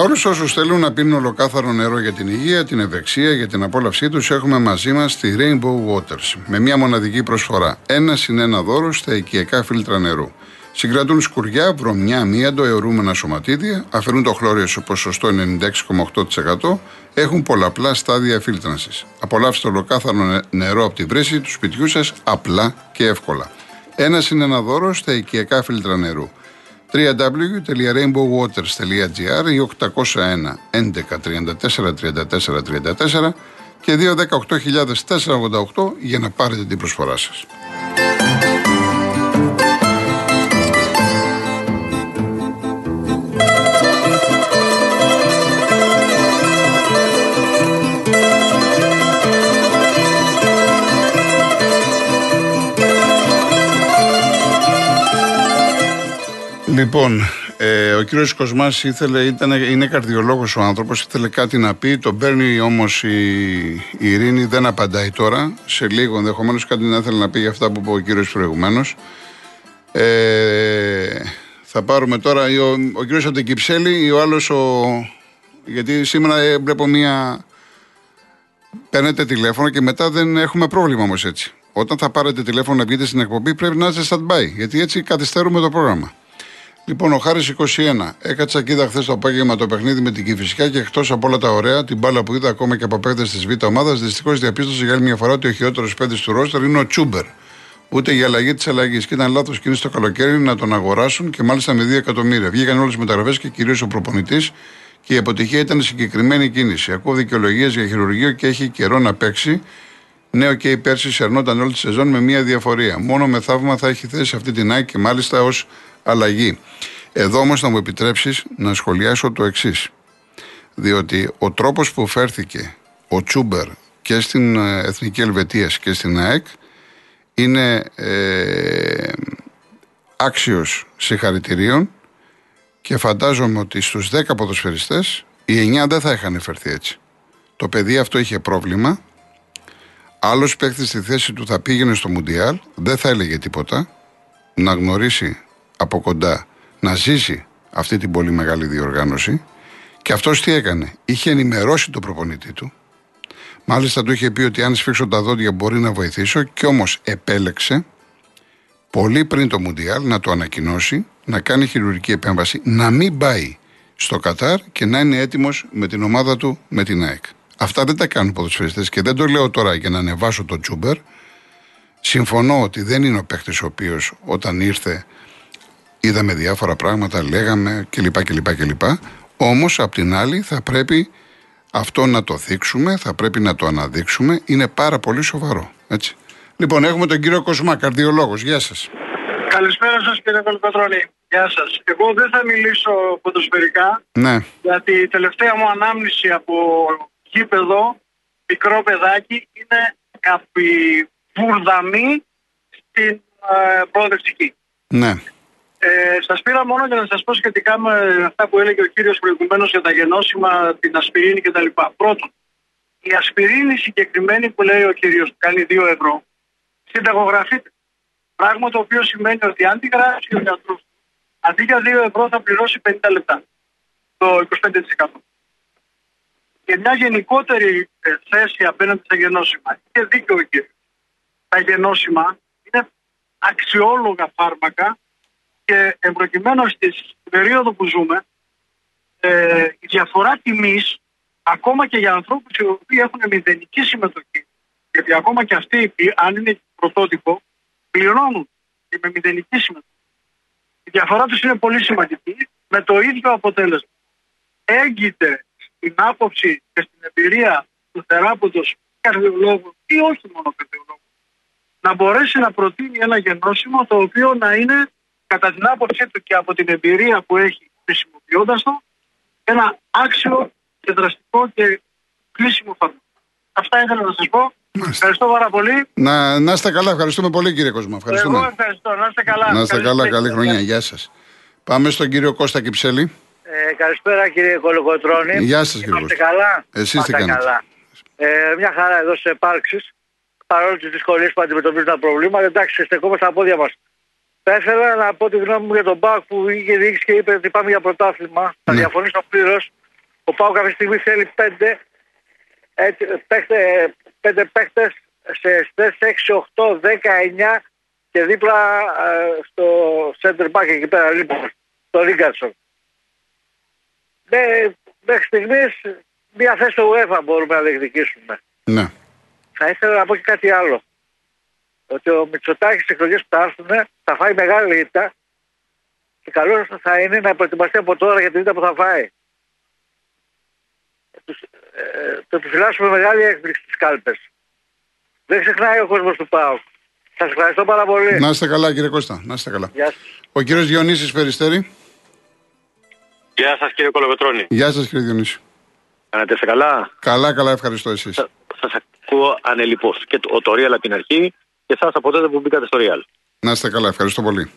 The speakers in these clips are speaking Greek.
Για όλους όσους θέλουν να πίνουν ολοκάθαρο νερό για την υγεία, την ευεξία, για την απόλαυσή τους, έχουμε μαζί μας τη Rainbow Waters με μια μοναδική προσφορά. Ένα συν ένα δώρο στα οικιακά φίλτρα νερού. Συγκρατούν σκουριά, βρωμιά, μίαντο, αιωρούμενα σωματίδια, αφαιρούν το χλώριο σε ποσοστό 96,8%, έχουν πολλαπλά στάδια φίλτρανσης. Απολαύστε ολοκάθαρο νερό από τη βρύση του σπιτιού σας απλά και εύκολα. Ένα είναι ένα δώρο στα οικιακά φίλτρα νερού www.rainbowwaters.gr ή 801 11 34 34 34 και 218.488 για να πάρετε την προσφορά σας. Λοιπόν, ε, ο κύριος Κοσμάς είναι καρδιολόγος ο άνθρωπος, ήθελε κάτι να πει. Τον παίρνει όμως η, η Ειρήνη, δεν απαντάει τώρα. Σε λίγο ενδεχομένως κάτι να ήθελε να πει για αυτά που είπε ο κύριος προηγουμένως. Ε, θα πάρουμε τώρα ο, ο κύριος Αντεκυψέλη ή ο άλλος. Ο, γιατί σήμερα ε, βλέπω μία. Παίρνετε τηλέφωνο και μετά δεν έχουμε πρόβλημα όμως έτσι. Όταν θα πάρετε τηλέφωνο να βγείτε στην εκπομπή πρέπει να είστε stand-by. Γιατί έτσι καθυστερούμε το πρόγραμμα. Λοιπόν, ο Χάρης 21. Έκατσα και είδα χθες το απόγευμα το παιχνίδι με την Κυφυσικά και εκτός από όλα τα ωραία, την μπάλα που είδα ακόμα και από παίκτες της Β' ομάδας, δυστυχώς διαπίστωσε για άλλη μια φορά ότι ο χειρότερος παίκτης του ρόστερ είναι ο Τσούμπερ. Ούτε για αλλαγή της αλλαγής. Και ήταν λάθος κίνηση το καλοκαίρι να τον αγοράσουν και μάλιστα με 2 εκατομμύρια. Βγήκαν όλες τι μεταγραφές και κυρίως ο προπονητής και η αποτυχία ήταν συγκεκριμένη κίνηση. Ακούω δικαιολογίες για χειρουργείο και έχει καιρό να παίξει. Ναι, και okay, πέρσι σερνόταν όλη τη σεζόν με μία διαφορία. Μόνο με θαύμα θα έχει θέση αυτή την άκρη και μάλιστα ως αλλαγή. Εδώ όμως να μου επιτρέψεις να σχολιάσω το εξής. Διότι ο τρόπος που φέρθηκε ο Τσούμπερ και στην ε, Εθνική Ελβετία και στην ΑΕΚ είναι ε, άξιος συγχαρητηρίων και φαντάζομαι ότι στους 10 ποδοσφαιριστές οι 9 δεν θα είχαν φερθεί έτσι. Το παιδί αυτό είχε πρόβλημα. Άλλος παίχτη στη θέση του θα πήγαινε στο Μουντιάλ, δεν θα έλεγε τίποτα. Να γνωρίσει από κοντά να ζήσει αυτή την πολύ μεγάλη διοργάνωση. Και αυτός τι έκανε; Είχε ενημερώσει τον προπονητή του. Μάλιστα του είχε πει ότι αν σφίξω τα δόντια μπορεί να βοηθήσω και όμως επέλεξε πολύ πριν το Μουντιάλ να το ανακοινώσει, να κάνει χειρουργική επέμβαση, να μην πάει στο Κατάρ και να είναι έτοιμος με την ομάδα του με την ΑΕΚ. Αυτά δεν τα κάνουν ποδοσφαιριστές και δεν το λέω τώρα για να ανεβάσω το Τσούμπερ. Συμφωνώ ότι δεν είναι ο παίχτη ο οποίος όταν ήρθε είδαμε διάφορα πράγματα, λέγαμε κλπ. κλπ, κλπ. Όμως, απ' την άλλη, θα πρέπει αυτό να το δείξουμε, θα πρέπει να το αναδείξουμε. Είναι πάρα πολύ σοβαρό. Έτσι. Λοιπόν, έχουμε τον κύριο Κοσμά, καρδιολόγος. Γεια σας. Καλησπέρα σας, κύριε Κολοκοτρόνη. Γεια σας. Εγώ δεν θα μιλήσω ποδοσφαιρικά. Ναι. Γιατί η τελευταία μου ανάμνηση από γήπεδο, μικρό παιδάκι, είναι καπιβουρδαμή στην ε, προοδευτική. Ναι. Ε, σας πήρα μόνο για να σας πω σχετικά με αυτά που έλεγε ο κύριος προηγουμένως για τα γενώσιμα, την ασπιρίνη κτλ. Πρώτον, η ασπιρίνη συγκεκριμένη που λέει ο κύριος που κάνει 2 ευρώ, συνταγογραφείται. Πράγμα το οποίο σημαίνει ότι αν τη γράψει ο γιατρός αντί για 2 ευρώ θα πληρώσει 50 λεπτά. Το 25%. Και μια γενικότερη ε, θέση απέναντι στα γενώσιμα. Είναι δίκαιο ο κύριος. Τα γενώσιμα είναι αξιόλογα φάρμακα και εμπροκειμένου στην περίοδο που ζούμε, ε, η διαφορά τιμής, ακόμα και για ανθρώπους οι οποίοι έχουν μηδενική συμμετοχή, γιατί ακόμα και αυτοί, αν είναι πρωτότυπο, πληρώνουν και με μηδενική συμμετοχή. Η διαφορά τους είναι πολύ σημαντική, με το ίδιο αποτέλεσμα. Έγκυται στην άποψη και στην εμπειρία του θεράποντος καρδιολόγου ή όχι μόνο καρδιολόγου, να μπορέσει να προτείνει ένα γενώσιμο το οποίο να είναι κατά την άποψή του και από την εμπειρία που έχει χρησιμοποιώντας το, ένα άξιο και δραστικό και κλείσιμο φάρμακο. Αυτά ήθελα να σας πω. Ευχαριστώ πάρα πολύ. Να, να είστε καλά, ευχαριστούμε πολύ κύριε Κοσμό. Ευχαριστούμε. Εγώ ευχαριστώ, να είστε καλά. Να είστε καλά, καλή χρονιά. Γεια σας. Πάμε στον κύριο Κώστα Κυψέλη. Ε, καλησπέρα κύριε Κολοκοτρώνη. Γεια σας κύριε Είστε καλά; Εσείς τι καλά. Ε, μια χαρά εδώ σε επάρξεις. Παρόλο τις δυσκολίες που αντιμετωπίζουν τα προβλήματα, εντάξει, στεκόμαστε στα πόδια μας. Θα ήθελα να πω τη γνώμη μου για τον Μπακ που είχε δείξει και είπε ότι πάμε για πρωτάθλημα. Θα Ναι. διαφωνήσω πλήρως. Ο Πάο αυτή τη στιγμή θέλει πέντε, έτσι, παίχτε, πέντε παίχτες σε θέσεις 6, 8, 10, 9 και δίπλα ε, στο center back εκεί πέρα λοιπόν, στο Ρίγκαρσον. Μέχρι στιγμής μια θέση στο UEFA μπορούμε να διεκδικήσουμε. Ναι. Θα ήθελα να πω και κάτι άλλο. Ότι ο Μητσοτάκης στις εκλογές που θα έρθουν θα φάει μεγάλη ήττα και καλό θα είναι να προετοιμαστεί από τώρα για την ήττα που θα φάει. Ε, το επιφυλάσσουμε μεγάλη έκπληξη στις κάλπες. Δεν ξεχνάει ο κόσμος του ΠΑΟΚ. Σας ευχαριστώ πάρα πολύ. Να είστε καλά, κύριε Κώστα. Να είστε καλά. Γεια σας. Ο κύριος Διονύσης Περιστέρη. Γεια σας κύριε Κολοβετρώνη. Γεια σας, κύριε Διονύση. Κάνετε σε καλά; Καλά, καλά, ευχαριστώ εσείς. Σας ακούω ανελειπώς. Και το, το Real από την αρχή και εσά από τότε που μπήκατε στο Real. Να είστε καλά, ευχαριστώ πολύ.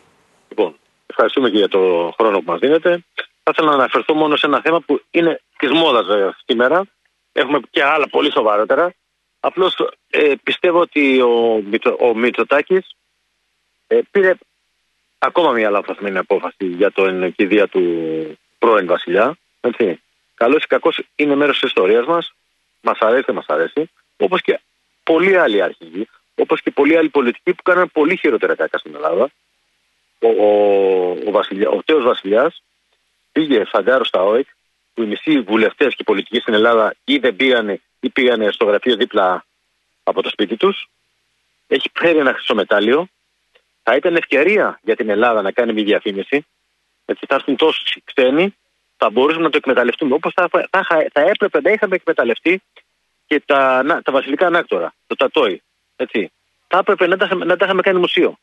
Λοιπόν, ευχαριστούμε και για το χρόνο που μας δίνετε. Θα ήθελα να αναφερθώ μόνο σε ένα θέμα που είναι της μόδας βέβαια σήμερα. Έχουμε και άλλα πολύ σοβαρότερα. Απλώς ε, πιστεύω ότι ο, Μητσο, ο Μητσοτάκης ε, πήρε ακόμα μια λάθο απόφαση για την κηδεία του πρώην Βασιλιά. Καλός ή κακός είναι μέρος της ιστορίας μας. Μας αρέσει, δεν μας αρέσει. Όπως και πολλοί άλλοι αρχηγοί, όπως και πολλοί άλλοι πολιτικοί που κάναν πολύ χειρότερα κακά στην Ελλάδα. Ο, ο, ο, βασιλιά, ο Τέος Βασιλιάς πήγε φαντάρο στα ΟΕΚ που οι μισοί βουλευτές και πολιτικοί στην Ελλάδα ή δεν πήγανε ή πήγανε στο γραφείο δίπλα από το σπίτι τους. Έχει φέρει ένα χρυσό μετάλλιο. Θα ήταν ευκαιρία για την Ελλάδα να κάνει μια διαφήμιση. Έτσι θα έρθουν τόσοι ξένοι, θα μπορούσαμε να το εκμεταλλευτούμε. Όπως θα, θα, θα, έπρεπε να είχαμε εκμεταλλευτεί και τα, τα βασιλικά ανάκτορα, το τατόι. Έτσι. Θα έπρεπε να τα, να τα είχαμε κάνει μουσείο.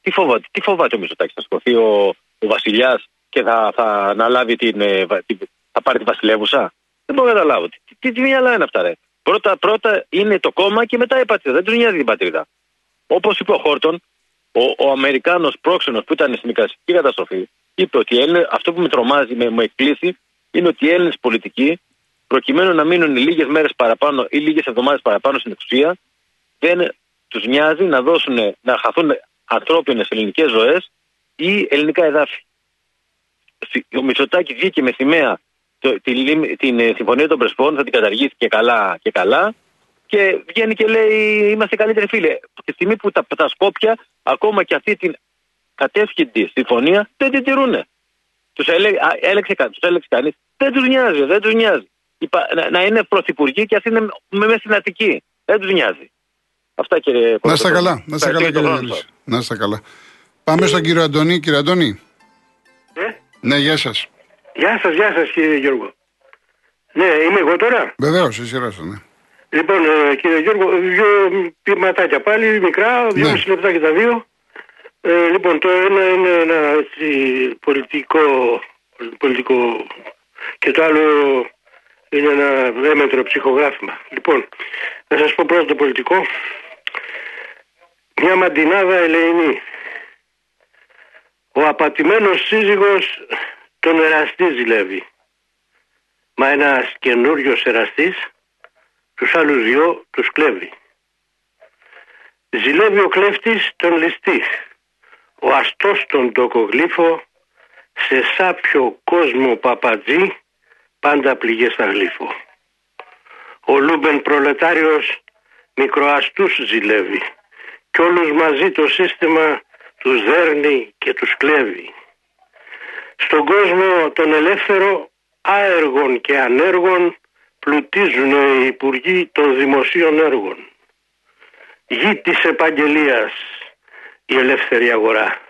Τι φοβάται, τι φοβάται ο Μισοτάκη, θα σκοθεί ο, ο Βασιλιάς και θα, θα αναλάβει την, ε, την, θα πάρει τη βασιλεύουσα; Δεν μπορώ να καταλάβω. Τι, τι, τι μυαλά είναι αυτά, ρε. Πρώτα, πρώτα είναι το κόμμα και μετά η πατρίδα. Δεν τους νοιάζει την πατρίδα. Όπως είπε ο Χόρτον, ο, ο Αμερικάνος πρόξενος που ήταν στην οικαστική καταστροφή, είπε ότι αυτό που με τρομάζει, με, με εκπλήσει, είναι ότι οι Έλληνες πολιτικοί, προκειμένου να μείνουν λίγες μέρες παραπάνω ή λίγες εβδομάδες παραπάνω στην εξουσία, δεν τους νοιάζει να δώσουν, να χαθούν ανθρώπινες ελληνικές ζωές ή ελληνικά εδάφη. Ο Μητσοτάκης βγήκε με σημαία την, την ε, συμφωνία των Πρεσπών, θα την καταργήσει και καλά και καλά. Και βγαίνει και λέει: Είμαστε καλύτεροι φίλοι. Τη στιγμή που τα, τα Σκόπια, ακόμα και αυτή την κατεύθυντη συμφωνία, δεν την τηρούν. Τους έλεξε, τους έλεξε κανείς. Δεν τους νοιάζει, δεν τους νοιάζει. Να, να είναι πρωθυπουργοί και α είναι μέσα στην Αττική. Δεν τους νοιάζει. Αυτά κύριε Να είστε καλά, να είστε καλά κύριε Να είστε καλά. Πάμε στον κύριο Αντωνή. Κύριε Αντωνή. Ε; Ναι, γεια σας. Γεια σας, γεια σας κύριε Γιώργο. Ναι, είμαι εγώ τώρα; Βεβαίως, η σειρά σα, ναι. Λοιπόν, ε, κύριε Γιώργο, δύο πηματάκια πάλι, μικρά, δύο ναι. μισή λεπτά και τα δύο. Ε, λοιπόν, το ένα είναι ένα έτσι, πολιτικό, πολιτικό και το άλλο είναι ένα έμετρο ψυχογράφημα. Λοιπόν, θα σας πω πρώτα το πολιτικό. Μια μαντινάδα ελεηνή. Ο απατημένος σύζυγος τον εραστή ζηλεύει. Μα ένας καινούριος εραστής τους άλλους δυο τους κλέβει. Ζηλεύει ο κλέφτης τον ληστή. Ο αστός τον τοκογλύφο σε σάπιο κόσμο παπατζή πάντα πληγές θα γλείφω. Ο λούμπεν προλετάριος μικροαστούς ζηλεύει κι όλους μαζί το σύστημα τους δέρνει και τους κλέβει στον κόσμο τον ελεύθερο άεργων και ανέργων πλουτίζουν οι υπουργοί των δημοσίων έργων. Γη της επαγγελίας η ελεύθερη αγορά.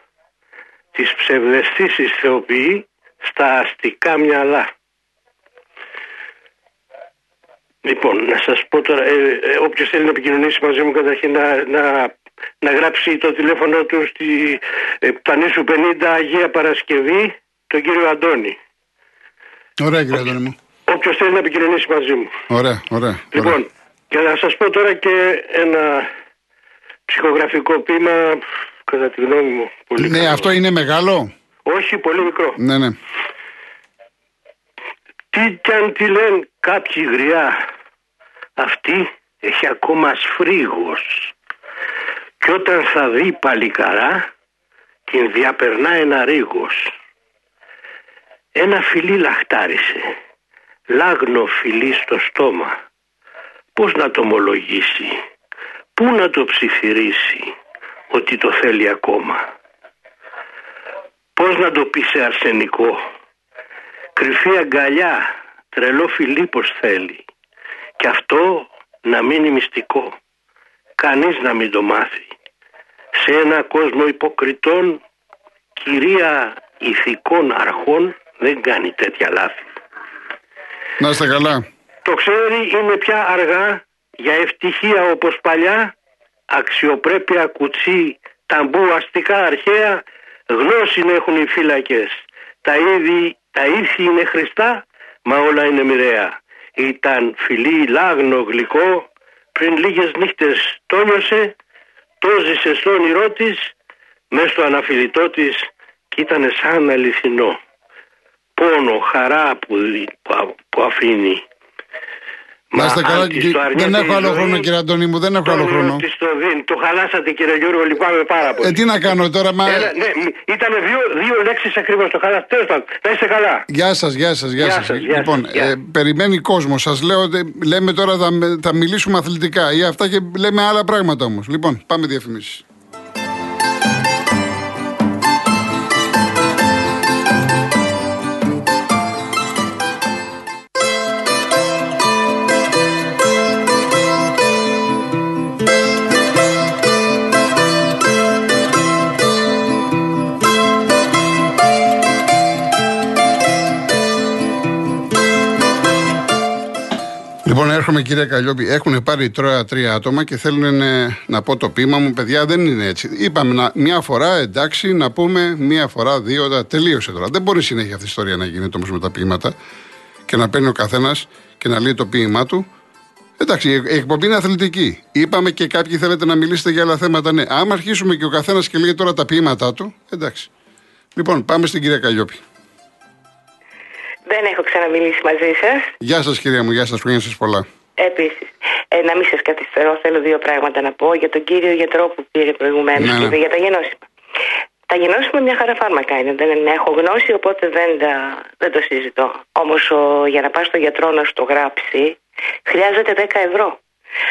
Τις ψευδεστήσεις θεοποιεί στα αστικά μυαλά. Λοιπόν, να σας πω τώρα, ε, ε, όποιος θέλει να επικοινωνήσει μαζί μου καταρχήν να, να, να γράψει το τηλέφωνο του στη ε, Πανίσου 50 Αγία Παρασκευή τον κύριο Αντώνη. Ωραία κύριε Αντώνη μου. Όποιος θέλει να επικοινωνήσει μαζί μου. Ωραία, ωραία. Λοιπόν, ωραία. και να σας πω τώρα και ένα ψυχογραφικό ποίημα, κατά τη γνώμη μου. Πολύ ναι, αυτό είναι μεγάλο; Όχι, πολύ μικρό. Ναι, ναι. Τι κι αν τη λένε κάποιοι γριά, αυτή έχει ακόμα σφρίγος. Και όταν θα δει παλικαρά, την διαπερνά ένα ρίγος. Ένα φιλί λαχτάρισε. λάγνο φιλί στο στόμα. Πώς να το ομολογήσει, πού να το ψιθυρίσει ότι το θέλει ακόμα. Πώς να το πει σε αρσενικό, κρυφή αγκαλιά, τρελό φιλί πως θέλει. Και αυτό να μείνει μυστικό, κανείς να μην το μάθει. Σε ένα κόσμο υποκριτών, κυρία ηθικών αρχών δεν κάνει τέτοια λάθη. Να είστε καλά. Το ξέρει είναι πια αργά για ευτυχία όπως παλιά αξιοπρέπεια κουτσί ταμπού αστικά αρχαία γνώση έχουν οι φύλακες τα είδη τα ήθη είναι χριστά μα όλα είναι μοιραία. Ήταν φιλί λάγνο γλυκό. Πριν λίγες νύχτες τόνιωσε το ζησε στο όνειρό της μες στο αναφιλητό της και ήταν σαν αληθινό. Πόνο, χαρά που, που αφήνει να είστε καλά. Δεν έχω άλλο χρόνο, κύριε Αντώνη μου, δεν έχω άλλο χρόνο. Το, το χαλάσατε, κύριε Γιώργο, λυπάμαι πάρα πολύ. Ε, τι να κάνω τώρα, μα. ναι, ήταν δύο, δύο λέξεις ακριβώς το χαλάσατε. Τέλος πάντων, να είστε καλά. Γεια σας, γεια σας, γεια σας. Λοιπόν, γεια. Ε, περιμένει κόσμο. Σας λέω ότι λέμε τώρα θα, θα μιλήσουμε αθλητικά ή αυτά και λέμε άλλα πράγματα όμως. Λοιπόν, πάμε διαφημίσεις. Λοιπόν, έρχομαι κύριε Καλλιόπη. Έχουν πάρει τώρα τρία άτομα και θέλουν ε, να πω το πείμα μου. Παιδιά, δεν είναι έτσι. Είπαμε να, μια φορά εντάξει, να πούμε μια φορά, δύο, τα, τελείωσε τώρα. Δεν μπορεί συνέχεια αυτή η ιστορία να γίνεται όμως με τα ποίηματα και να παίρνει ο καθένας και να λέει το ποίημά του. Εντάξει, η εκπομπή είναι αθλητική. Είπαμε και κάποιοι θέλετε να μιλήσετε για άλλα θέματα. Ναι, άμα αρχίσουμε και ο καθένας και λέει τώρα τα ποίηματά του, εντάξει. Λοιπόν, πάμε στην κυρία Καλλιόπη. Δεν έχω ξαναμιλήσει μαζί σας. Γεια σας, κυρία μου, γεια σας, χρόνια σα πολλά. Επίσης, ε, να μην σας καθυστερώ, θέλω δύο πράγματα να πω για τον κύριο γιατρό που πήρε προηγουμένως Ναι, και ναι. είπε για τα γενώσιμα. Τα γενώσιμα μια χαρά φάρμακα είναι. Δεν έχω γνώση, οπότε δεν, τα, δεν το συζητώ. Όμως για να πας στο γιατρό να σου το γράψει, χρειάζεται 10 ευρώ.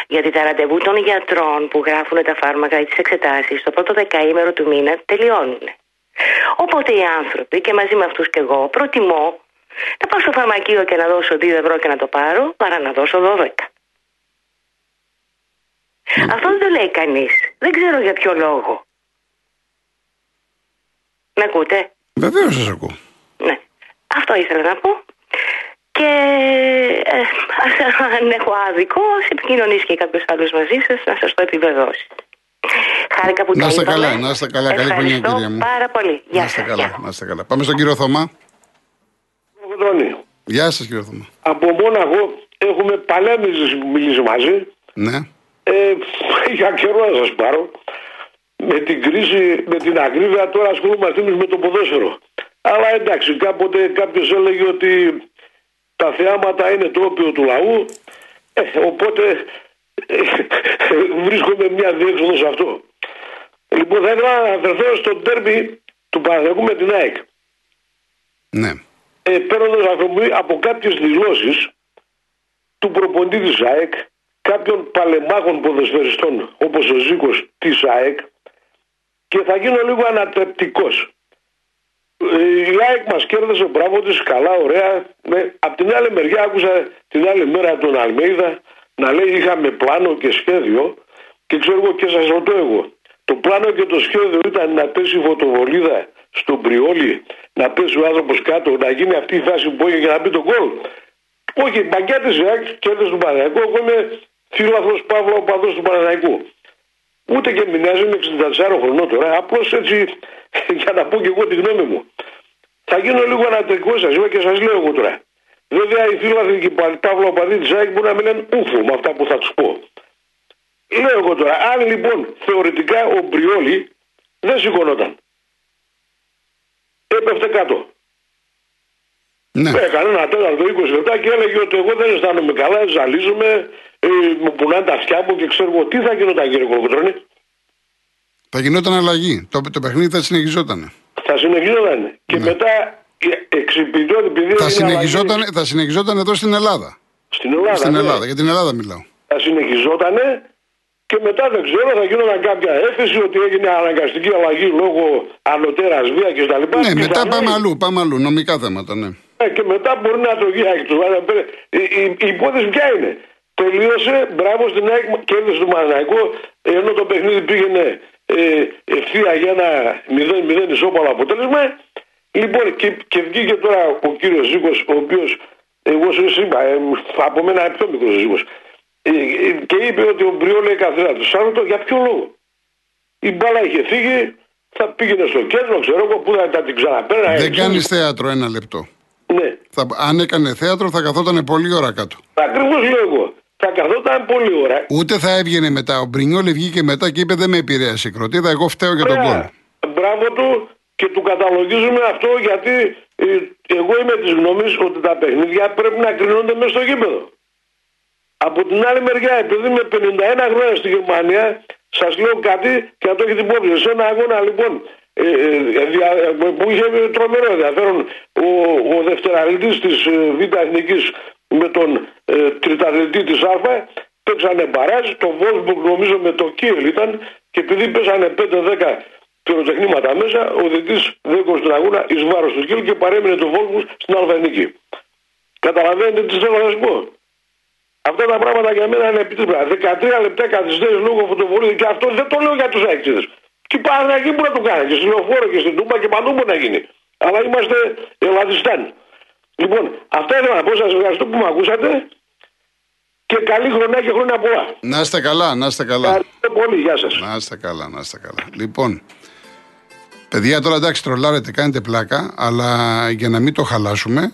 Γιατί τα ραντεβού των γιατρών που γράφουν τα φάρμακα ή τις εξετάσεις το πρώτο δεκαήμερο του μήνα τελειώνουν. Οπότε οι άνθρωποι και μαζί με αυτούς και εγώ προτιμώ να πάω στο φαρμακείο και να δώσω 2 ευρώ και να το πάρω παρά να δώσω 12. Αυτό δεν το λέει κανείς. Δεν ξέρω για ποιο λόγο. Με ακούτε; Βεβαίως σας ακούω. Ναι. Αυτό ήθελα να πω. Και ε, αν έχω άδικο, ας επικοινωνήσει και κάποιος άλλος μαζί σας να σας το επιβεβαιώσει. Χάρηκα που Να τα είστε είπαμε. καλά, να είστε καλά. Καλή χρονιά, Ευχαριστώ κυρία μου. πάρα πολύ. Γεια Να είστε σας. καλά, Γεια. να είστε καλά. Πάμε στον κύριο Θωμά. Κοντρώνη. Γεια σας, κύριο Θωμά. Από Μόναχο έχουμε παλέμιζες μιλήσεις μαζί. Ναι. Ε, για καιρό να σας πάρω. Με την κρίση, με την ακρίβεια τώρα ασχολούμαστε εμείς με το ποδόσφαιρο. Αλλά εντάξει, κάποτε κάποιος έλεγε ότι τα θεάματα είναι το όπιο του λαού. Ε, οπότε ε, βρίσκομαι μια διέξοδο σε αυτό. Λοιπόν, θα ήθελα να αναφερθώ στο τέρμι του Παναθηναϊκού με την ΑΕΚ. Ναι. Ε, παίρνοντα αφορμή από κάποιες δηλώσεις του προποντή της ΑΕΚ, κάποιων παλεμάχων ποδοσφαιριστών όπως ο Ζήκος της ΑΕΚ, και θα γίνω λίγο ανατρεπτικός. Η ΑΕΚ μας κέρδισε, μπράβο της, καλά, ωραία. Ναι. Απ' την άλλη μεριά, άκουσα την άλλη μέρα τον Αλμέιδα να λέει: Είχαμε πλάνο και σχέδιο, και ξέρω εγώ και σας ρωτώ εγώ. Το πλάνο και το σχέδιο ήταν να πέσει η φωτοβολίδα στον Πριόλι, να πέσει ο άνθρωπος κάτω, να γίνει αυτή η φάση που έγινε για να μπει το γκολ. Όχι, η παγκιά τη ΕΑΚ κέρδισε τον Παναγιακό. Εγώ είμαι φίλαθρο Παύλο οπαδό του Παναγιακού. Ούτε και μοιάζει, είμαι 64 χρονών τώρα. Απλώς έτσι για να πω και εγώ τη γνώμη μου. Θα γίνω λίγο ανατρικό σας είπα και σας λέω εγώ τώρα. Βέβαια οι φίλαθροι και οι Παύλο οπαδοί της ΑΕΚ μπορεί να μην λένε ούφο με αυτά που θα τους πω. Λέω εγώ τώρα, αν λοιπόν θεωρητικά ο Μπριόλι δεν σηκωνόταν. Έπεφτε κάτω. Ναι. Έκανε ένα τέταρτο 20 λεπτά και έλεγε ότι εγώ δεν αισθάνομαι καλά, ζαλίζομαι, ε, μου πουλάνε τα αυτιά μου και ξέρω εγώ τι θα γινόταν κύριε Κολοκοτρώνη. Θα γινόταν αλλαγή. Το, το παιχνίδι θα συνεχιζόταν. Θα συνεχίζονταν. Και μετά εξυπηρετώ επειδή Θα έγινε συνεχιζόταν, αλλαγή θα συνεχιζόταν εδώ στην Ελλάδα. στην Ελλάδα. Στην ναι. Ελλάδα, για την Ελλάδα μιλάω. Θα συνεχιζότανε και μετά δεν ξέρω, θα γινόταν κάποια έφεση ότι έγινε αναγκαστική αλλαγή λόγω ανωτέρας βίας κτλ. Ναι, μετά Πιθανόν- πάμε αλλού, πάμε αλλού. Νομικά θέματα, ναι. Ε, και μετά μπορεί να το γίνει του. Η, η, η υπόθεση ποια είναι; Τελείωσε, μπράβο στην ΑΕΚ, κέρδισε το Μαναϊκό, ενώ το παιχνίδι πήγαινε ε, ευθεία για ένα 0-0 ισόπαλο αποτέλεσμα. Λοιπόν, και, και βγήκε τώρα ο κύριος Ζήκος, ο οποίος, εγώ σου είπα, ε, από μένα είναι πιο μικρός ο Ζήκος, ε, ε, και είπε ότι ο Μπριό λέει καθένα του Σάββατο, για ποιο λόγο; Η μπάλα είχε φύγει, θα πήγαινε στο κέντρο, ξέρω εγώ, πού θα, θα την ξαναπαίρνα. Δεν κάνεις θέατρο ένα λεπτό. Ναι. Θα, αν έκανε θέατρο θα καθόταν πολλή ώρα κάτω. Ακριβώς λέω εγώ. Θα καθόταν πολλή ώρα. Ούτε θα έβγαινε μετά. Ο Μπρινιόλη βγήκε μετά και είπε Δεν με επηρέασε η κροτίδα, εγώ φταίω για τον Ωραία. κόλ. Μπράβο του και του καταλογίζουμε αυτό γιατί ε, εγώ είμαι της γνώμης ότι τα παιχνίδια πρέπει να κρίνονται μέσα στο γήπεδο. Από την άλλη μεριά, επειδή είμαι 51 χρόνια στη Γερμανία, σας λέω κάτι και να το έχετε υπόψη. Σε ένα αγώνα λοιπόν ε, ε, δια- ε, που είχε τρομερό ενδιαφέρον ο, ο δευτεραθλητής της ε, Β' Εθνικής με τον ε, τριταθλητή της Α παίξανε μπαράζ, το Wolfsburg νομίζω με το Kiel ήταν και επειδή παίζανε 5-10 πυροτεχνήματα μέσα, ο διετής δέκος στον αγώνα εις βάρος του Kiel και παρέμεινε το Wolfsburg στην Α Εθνική. Καταλαβαίνετε τι θέλω να σας πω; Αυτά τα πράγματα για μένα είναι επιτύπωτα. 13 λεπτά καθυστέρηση λόγω φωτοβολίου και αυτό δεν το λέω για τους αεξίδε. Και η Παναγική μπορεί να το κάνει και στη λεωφόρο και στην Τούμπα και παντού μπορεί να γίνει. Αλλά είμαστε Ελλαδιστάν. Λοιπόν, αυτά ήθελα να πω. Σας ευχαριστώ που με ακούσατε και καλή χρονιά και χρόνια πολλά. Να είστε καλά, να είστε καλά. Ευχαριστώ πολύ. Γεια σας. Να είστε καλά, να είστε καλά. Λοιπόν, παιδιά, τώρα εντάξει, τρολάρετε, κάνετε πλάκα, αλλά για να μην το χαλάσουμε,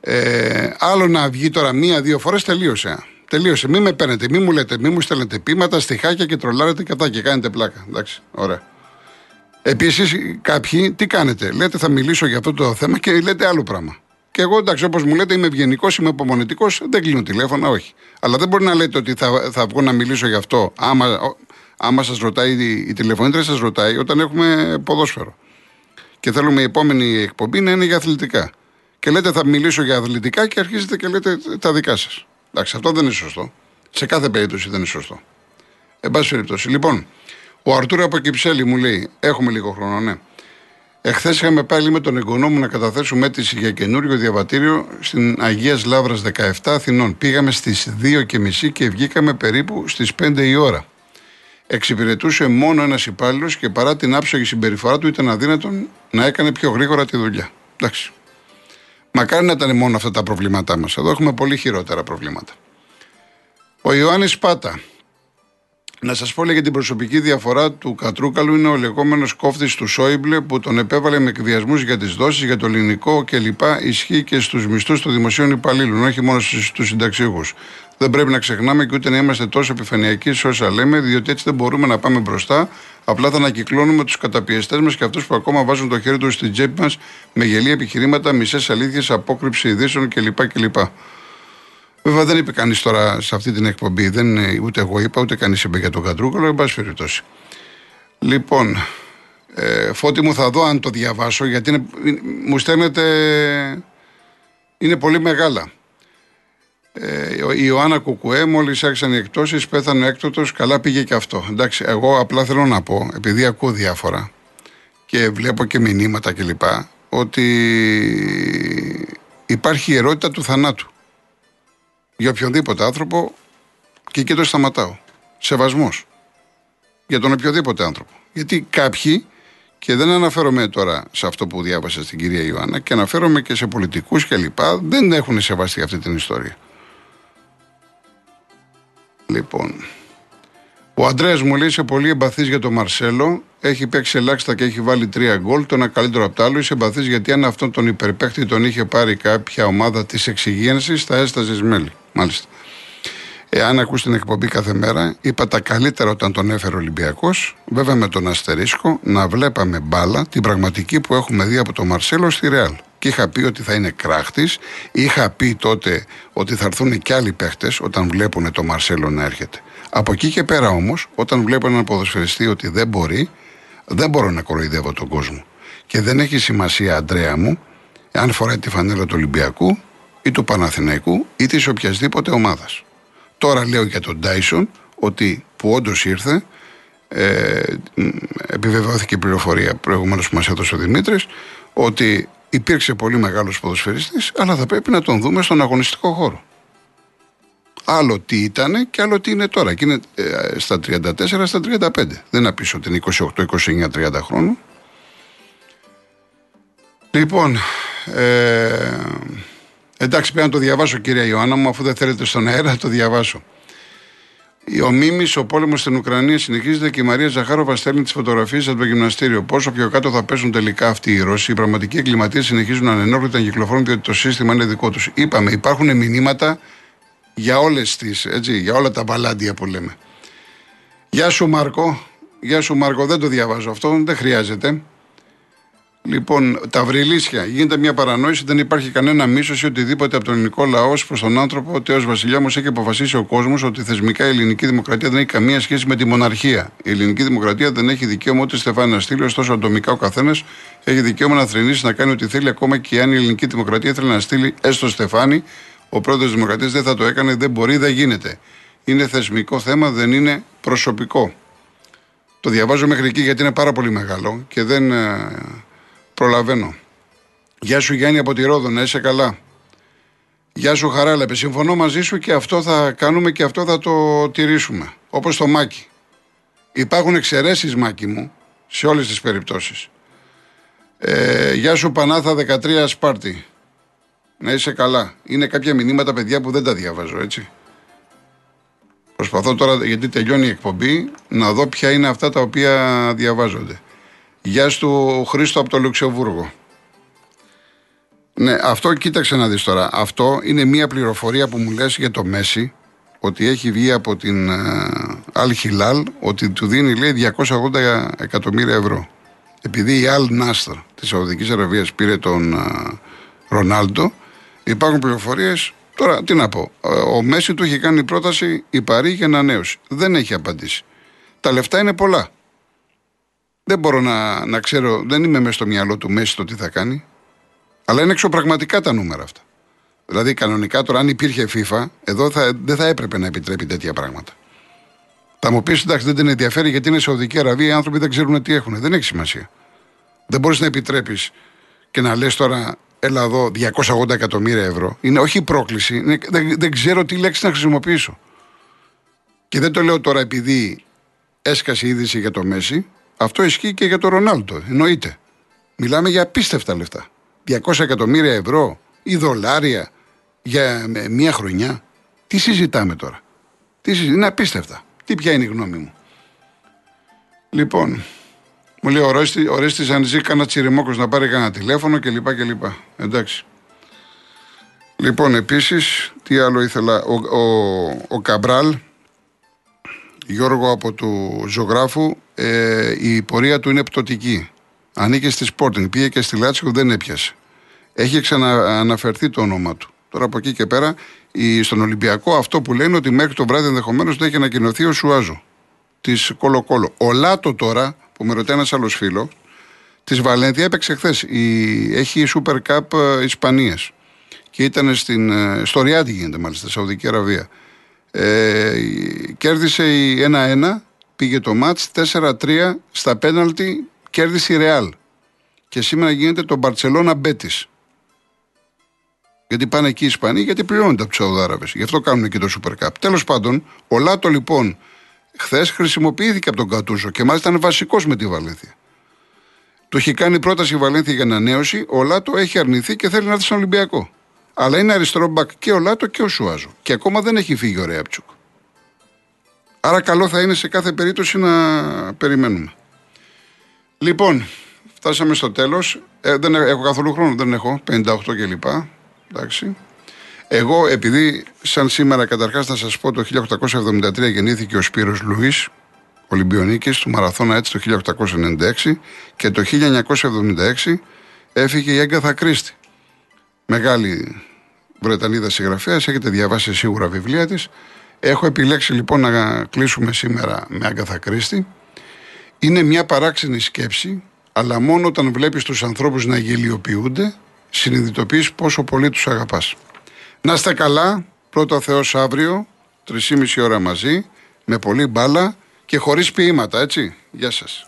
ε, άλλο να βγει τώρα μία-δύο φορές τελείωσε. Τελείωσε. Μην με παίρνετε, μην μου λέτε, μην μου στέλνετε πείματα, στοιχάκια και τρολάρετε κατά και κάνετε πλάκα. Εντάξει, ωραία. Επίσης, κάποιοι τι κάνετε; Λέτε θα μιλήσω για αυτό το θέμα και λέτε άλλο πράγμα. Και εγώ εντάξει, όπως μου λέτε, είμαι ευγενικός, είμαι υπομονετικό, δεν κλείνω τηλέφωνα, όχι. Αλλά δεν μπορεί να λέτε ότι θα, θα βγω να μιλήσω γι' αυτό άμα, ο- άμα σας ρωτάει η, η τηλεφωνήτρια, σας ρωτάει όταν έχουμε ποδόσφαιρο. Και θέλουμε η επόμενη εκπομπή να είναι για αθλητικά. Και λέτε θα μιλήσω για αθλητικά και αρχίζετε και λέτε τα δικά σας. Εντάξει, αυτό δεν είναι σωστό. Σε κάθε περίπτωση δεν είναι σωστό. Εν πάση περιπτώσει. Λοιπόν, ο Αρτούρα από Κυψέλη μου λέει: Έχουμε λίγο χρόνο, ναι. Εχθές είχαμε πάλι με τον εγγονό μου να καταθέσουμε αίτηση για καινούριο διαβατήριο στην Αγία Λάβρα 17 Αθηνών. Πήγαμε στις 2.30 και βγήκαμε περίπου στις 5 η ώρα. Εξυπηρετούσε μόνο ένας υπάλληλος και παρά την άψογη συμπεριφορά του ήταν αδύνατον να έκανε πιο γρήγορα τη δουλειά. Εντάξει. Μακάρι να ήταν μόνο αυτά τα προβλήματά μας. Εδώ έχουμε πολύ χειρότερα προβλήματα. Ο Ιωάννης Πάτα. Να σας πω λέει, για την προσωπική διαφορά του Κατρούκαλου είναι ο λεγόμενος κόφτης του Σόιμπλε που τον επέβαλε με εκβιασμούς για τις δόσεις, για το ελληνικό κλπ. Ισχύει και στους μισθούς των δημοσίων υπαλλήλων, όχι μόνο στους συνταξιούχους. Δεν πρέπει να ξεχνάμε και ούτε να είμαστε τόσο επιφανειακοί σε όσα λέμε, διότι έτσι δεν μπορούμε να πάμε μπροστά. Απλά θα ανακυκλώνουμε τους καταπιεστές μας και αυτούς που ακόμα βάζουν το χέρι τους στην τσέπη μας με γελία επιχειρήματα, μισές αλήθειες, απόκρυψη ειδήσεων κλπ. κλπ. Βέβαια δεν είπε κανείς τώρα σε αυτή την εκπομπή, δεν, είναι- ούτε εγώ είπα, ούτε κανείς είπε για τον Κατρούκαλο, εν πάση περιπτώσει. Λοιπόν, ε, φώτη μου θα δω αν το διαβάσω, γιατί είναι, είναι- μου στέλνετε. Είναι πολύ μεγάλα. Ε, η Ιωάννα Κουκουέ, μόλις άρχισαν οι εκτόσει, πέθανε έκτοτος. Καλά πήγε και αυτό. Εντάξει, εγώ απλά θέλω να πω, επειδή ακούω διάφορα και βλέπω και μηνύματα κλπ., ότι υπάρχει η ερώτητα του θανάτου για οποιονδήποτε άνθρωπο και εκεί το σταματάω. Σεβασμός. Για τον οποιοδήποτε άνθρωπο. Γιατί κάποιοι, και δεν αναφέρομαι τώρα σε αυτό που διάβασα στην κυρία Ιωάννα, και αναφέρομαι και σε πολιτικούς κλπ., δεν έχουν σεβαστεί αυτή την ιστορία. Λοιπόν. Ο Αντρέας μου λέει: Είσαι πολύ εμπαθής για τον Μαρσέλο. Έχει παίξει ελάχιστα και έχει βάλει τρία γκολ. Το ένα καλύτερο από το άλλο. Είσαι εμπαθής γιατί αν αυτόν τον υπερπαίχτη τον είχε πάρει κάποια ομάδα της εξυγίανσης, θα έσταζε μέλη. Μάλιστα. Εάν ακούς την εκπομπή κάθε μέρα, είπα τα καλύτερα όταν τον έφερε ο Ολυμπιακός. Βέβαια με τον Αστερίσκο να βλέπαμε μπάλα, την πραγματική που έχουμε δει από τον Μαρσέλο στη Ρεάλ. Και είχα πει ότι θα είναι κράχτης. Είχα πει τότε ότι θα έρθουν και άλλοι παίχτες όταν βλέπουν τον Μαρσέλο να έρχεται. Από εκεί και πέρα όμως, όταν βλέπω έναν ποδοσφαιριστή ότι δεν μπορεί, δεν μπορώ να κοροϊδεύω τον κόσμο. Και δεν έχει σημασία, Αντρέα μου, Αν φοράει τη φανέλα του Ολυμπιακού ή του Παναθηναϊκού ή της οποιασδήποτε ομάδας. Τώρα λέω για τον Τάισον ότι που όντως ήρθε, ε, επιβεβαιώθηκε η πληροφορία προηγουμένως που μας έδωσε ο Δημήτρης, ότι υπήρξε πολύ μεγάλος ποδοσφαιριστής αλλά θα πρέπει να τον δούμε στον αγωνιστικό χώρο. Άλλο τι ήταν και άλλο τι είναι τώρα. Και είναι ε, στα 34, στα 35. Δεν να πει ότι είναι 28, 29, 30 χρόνων. Λοιπόν, ε, εντάξει, πρέπει να το διαβάσω, κυρία Ιωάννα μου, αφού δεν θέλετε στον αέρα, το διαβάσω. Ο Μίμης, ο πόλεμος στην Ουκρανία συνεχίζεται και η Μαρία Ζαχάροβα στέλνει τις φωτογραφίες από το γυμναστήριο. Πόσο πιο κάτω θα πέσουν τελικά αυτοί οι Ρώσοι. Οι πραγματικοί εγκληματίες συνεχίζουν ανενόχλητα να κυκλοφορούν διότι το σύστημα είναι δικό τους. Είπαμε, υπάρχουν μηνύματα για όλες τις, έτσι, για όλα τα μπαλάντια που λέμε. Γεια σου Μάρκο. Γεια σου Μάρκο, δεν το διαβάζω αυτό, δεν χρειάζεται. Λοιπόν, τα βρυλίσια. Γίνεται μια παρανόηση, δεν υπάρχει κανένα μίσος ή οτιδήποτε από τον ελληνικό λαό προς τον άνθρωπο. Ο Τέο Βασιλιά μου έχει αποφασίσει ο κόσμος ότι θεσμικά η ελληνική δημοκρατία δεν έχει καμία σχέση με τη μοναρχία. Η ελληνική δημοκρατία δεν έχει δικαίωμα ούτε στεφάνι να στείλει, ωστόσο ατομικά ο καθένας έχει δικαίωμα να θρυνήσει να κάνει ό,τι θέλει, ακόμα και αν η ελληνική δημοκρατία θέλει να στείλει έστω στεφάνι. Ο πρόεδρος τη Δημοκρατίας δεν θα το έκανε, δεν μπορεί, δεν γίνεται. Είναι θεσμικό θέμα, δεν είναι προσωπικό. Το διαβάζω μέχρι εκεί γιατί είναι πάρα πολύ μεγάλο και δεν ε, προλαβαίνω. Γεια σου Γιάννη από τη Ρόδο, να είσαι καλά. Γεια σου Χαράλεπε, συμφωνώ μαζί σου και αυτό θα κάνουμε και αυτό θα το τηρήσουμε. Όπως το Μάκη. Υπάρχουν εξαιρέσεις Μάκη μου σε όλες τις περιπτώσεις. Ε, γεια σου Πανάθα 13 Σπάρτη. Να είσαι καλά. Είναι κάποια μηνύματα παιδιά που δεν τα διαβάζω έτσι. Προσπαθώ τώρα γιατί τελειώνει η εκπομπή να δω ποια είναι αυτά τα οποία διαβάζονται. Γεια σου Χρήστο από το Λουξεμβούργο. Ναι, αυτό κοίταξε να δεις τώρα. Αυτό είναι μια πληροφορία που μου λες για το Μέση, ότι έχει βγει από την Αλ Χιλάλ, ότι του δίνει λέει 280 εκατομμύρια ευρώ. Επειδή η Αλ Νάστρ της Σαουδικής Αραβίας πήρε τον Ρονάλντο, υπάρχουν πληροφορίες Τώρα, τι να πω. Ο Μέση του έχει κάνει πρόταση η Παρή για ανανέωση. Δεν έχει απαντήσει. Τα λεφτά είναι πολλά. Δεν μπορώ να, να ξέρω, δεν είμαι μέσα στο μυαλό του Μέση το τι θα κάνει. Αλλά είναι εξωπραγματικά τα νούμερα αυτά. Δηλαδή, κανονικά τώρα, αν υπήρχε FIFA, εδώ θα, δεν θα έπρεπε να επιτρέπει τέτοια πράγματα. Θα μου πεις, εντάξει, δεν την ενδιαφέρει γιατί είναι Σαουδική Αραβία, οι άνθρωποι δεν ξέρουν τι έχουν. Δεν έχει σημασία. Δεν μπορείς να επιτρέπεις και να λες τώρα, έλα εδώ 280 εκατομμύρια ευρώ. Είναι όχι πρόκληση, είναι, δεν, δεν ξέρω τι λέξη να χρησιμοποιήσω. Και δεν το λέω τώρα επειδή έσκασε η είδηση για το Μέση, αυτό ισχύει και για τον Ρονάλντο. Εννοείται. Μιλάμε για απίστευτα λεφτά. 200 εκατομμύρια ευρώ ή δολάρια για μία χρονιά. Τι συζητάμε τώρα; Τι συζητάμε. Είναι απίστευτα. Τι ποια είναι η γνώμη μου; Λοιπόν, μου λέει ο Ρέστη αν ζει κανένα τσιριμόκος να πάρει κανένα τηλέφωνο κλπ. κλπ. Εντάξει. Λοιπόν, επίσης, τι άλλο ήθελα. Ο, ο, ο Καμπράλ Γιώργο από του ζωγράφου, ε, η πορεία του είναι πτωτική. Ανήκε στη Sporting, πήγε και στη Λάτσιο, δεν έπιασε. Έχει ξανααναφερθεί το όνομα του. Τώρα από εκεί και πέρα, η, στον Ολυμπιακό, αυτό που λένε ότι μέχρι το βράδυ ενδεχομένως δεν έχει ανακοινωθεί ο Σουάζο της Κολοκόλο. Ο Λάτο τώρα, που με ρωτάει ένας άλλος φίλος, της Βαλένθια έπαιξε χθες. Έχει η Super Cup ε, Ισπανίας. Και ήταν στην, ε, στο Ριάντι γίνεται μάλιστα, Σαουδική Αραβία. Ε, κέρδισε η 1-1, πήγε το μάτς 4-3 στα πέναλτι, κέρδισε η Ρεάλ. Και σήμερα γίνεται το Μπαρτσελώνα Μπέτης. Γιατί πάνε εκεί οι Ισπανοί, γιατί πληρώνονται από τους Σαουδάραβες. Γι' αυτό κάνουν και το Super Cup. Τέλος πάντων, ο Λάτο λοιπόν χθες χρησιμοποιήθηκε από τον Κατούσο και μάλιστα είναι βασικός με τη Βαλένθια. Του έχει κάνει πρόταση η Βαλένθια για ανανέωση, ο Λάτο έχει αρνηθεί και θέλει να έρθει στον Ολυμπιακό. Αλλά είναι αριστερό μπακ και ο Λάτο και ο Σουάζο. Και ακόμα δεν έχει φύγει ο Ρέαπτσουκ. Άρα καλό θα είναι σε κάθε περίπτωση να περιμένουμε. Λοιπόν, φτάσαμε στο τέλος. Ε, δεν έχω καθόλου χρόνο, δεν έχω. 58 κλπ. Εντάξει. Εγώ, επειδή σαν σήμερα καταρχάς να σας πω το 1873 γεννήθηκε ο Σπύρος Λουίς, Ολυμπιονίκης του Μαραθώνα έτσι το 1896 και το 1976 έφυγε η Έγκαθα Κρίστη. Μεγάλη Βρετανίδα συγγραφέας, έχετε διαβάσει σίγουρα βιβλία της. Έχω επιλέξει λοιπόν να κλείσουμε σήμερα με Άγκαθα Κρίστη. Είναι μια παράξενη σκέψη, αλλά μόνο όταν βλέπεις τους ανθρώπους να γελιοποιούνται, συνειδητοποιείς πόσο πολύ τους αγαπάς. Να είστε καλά, πρώτο Θεός αύριο, 3,5 ώρα μαζί, με πολύ μπάλα και χωρίς ποίηματα, έτσι. Γεια σας.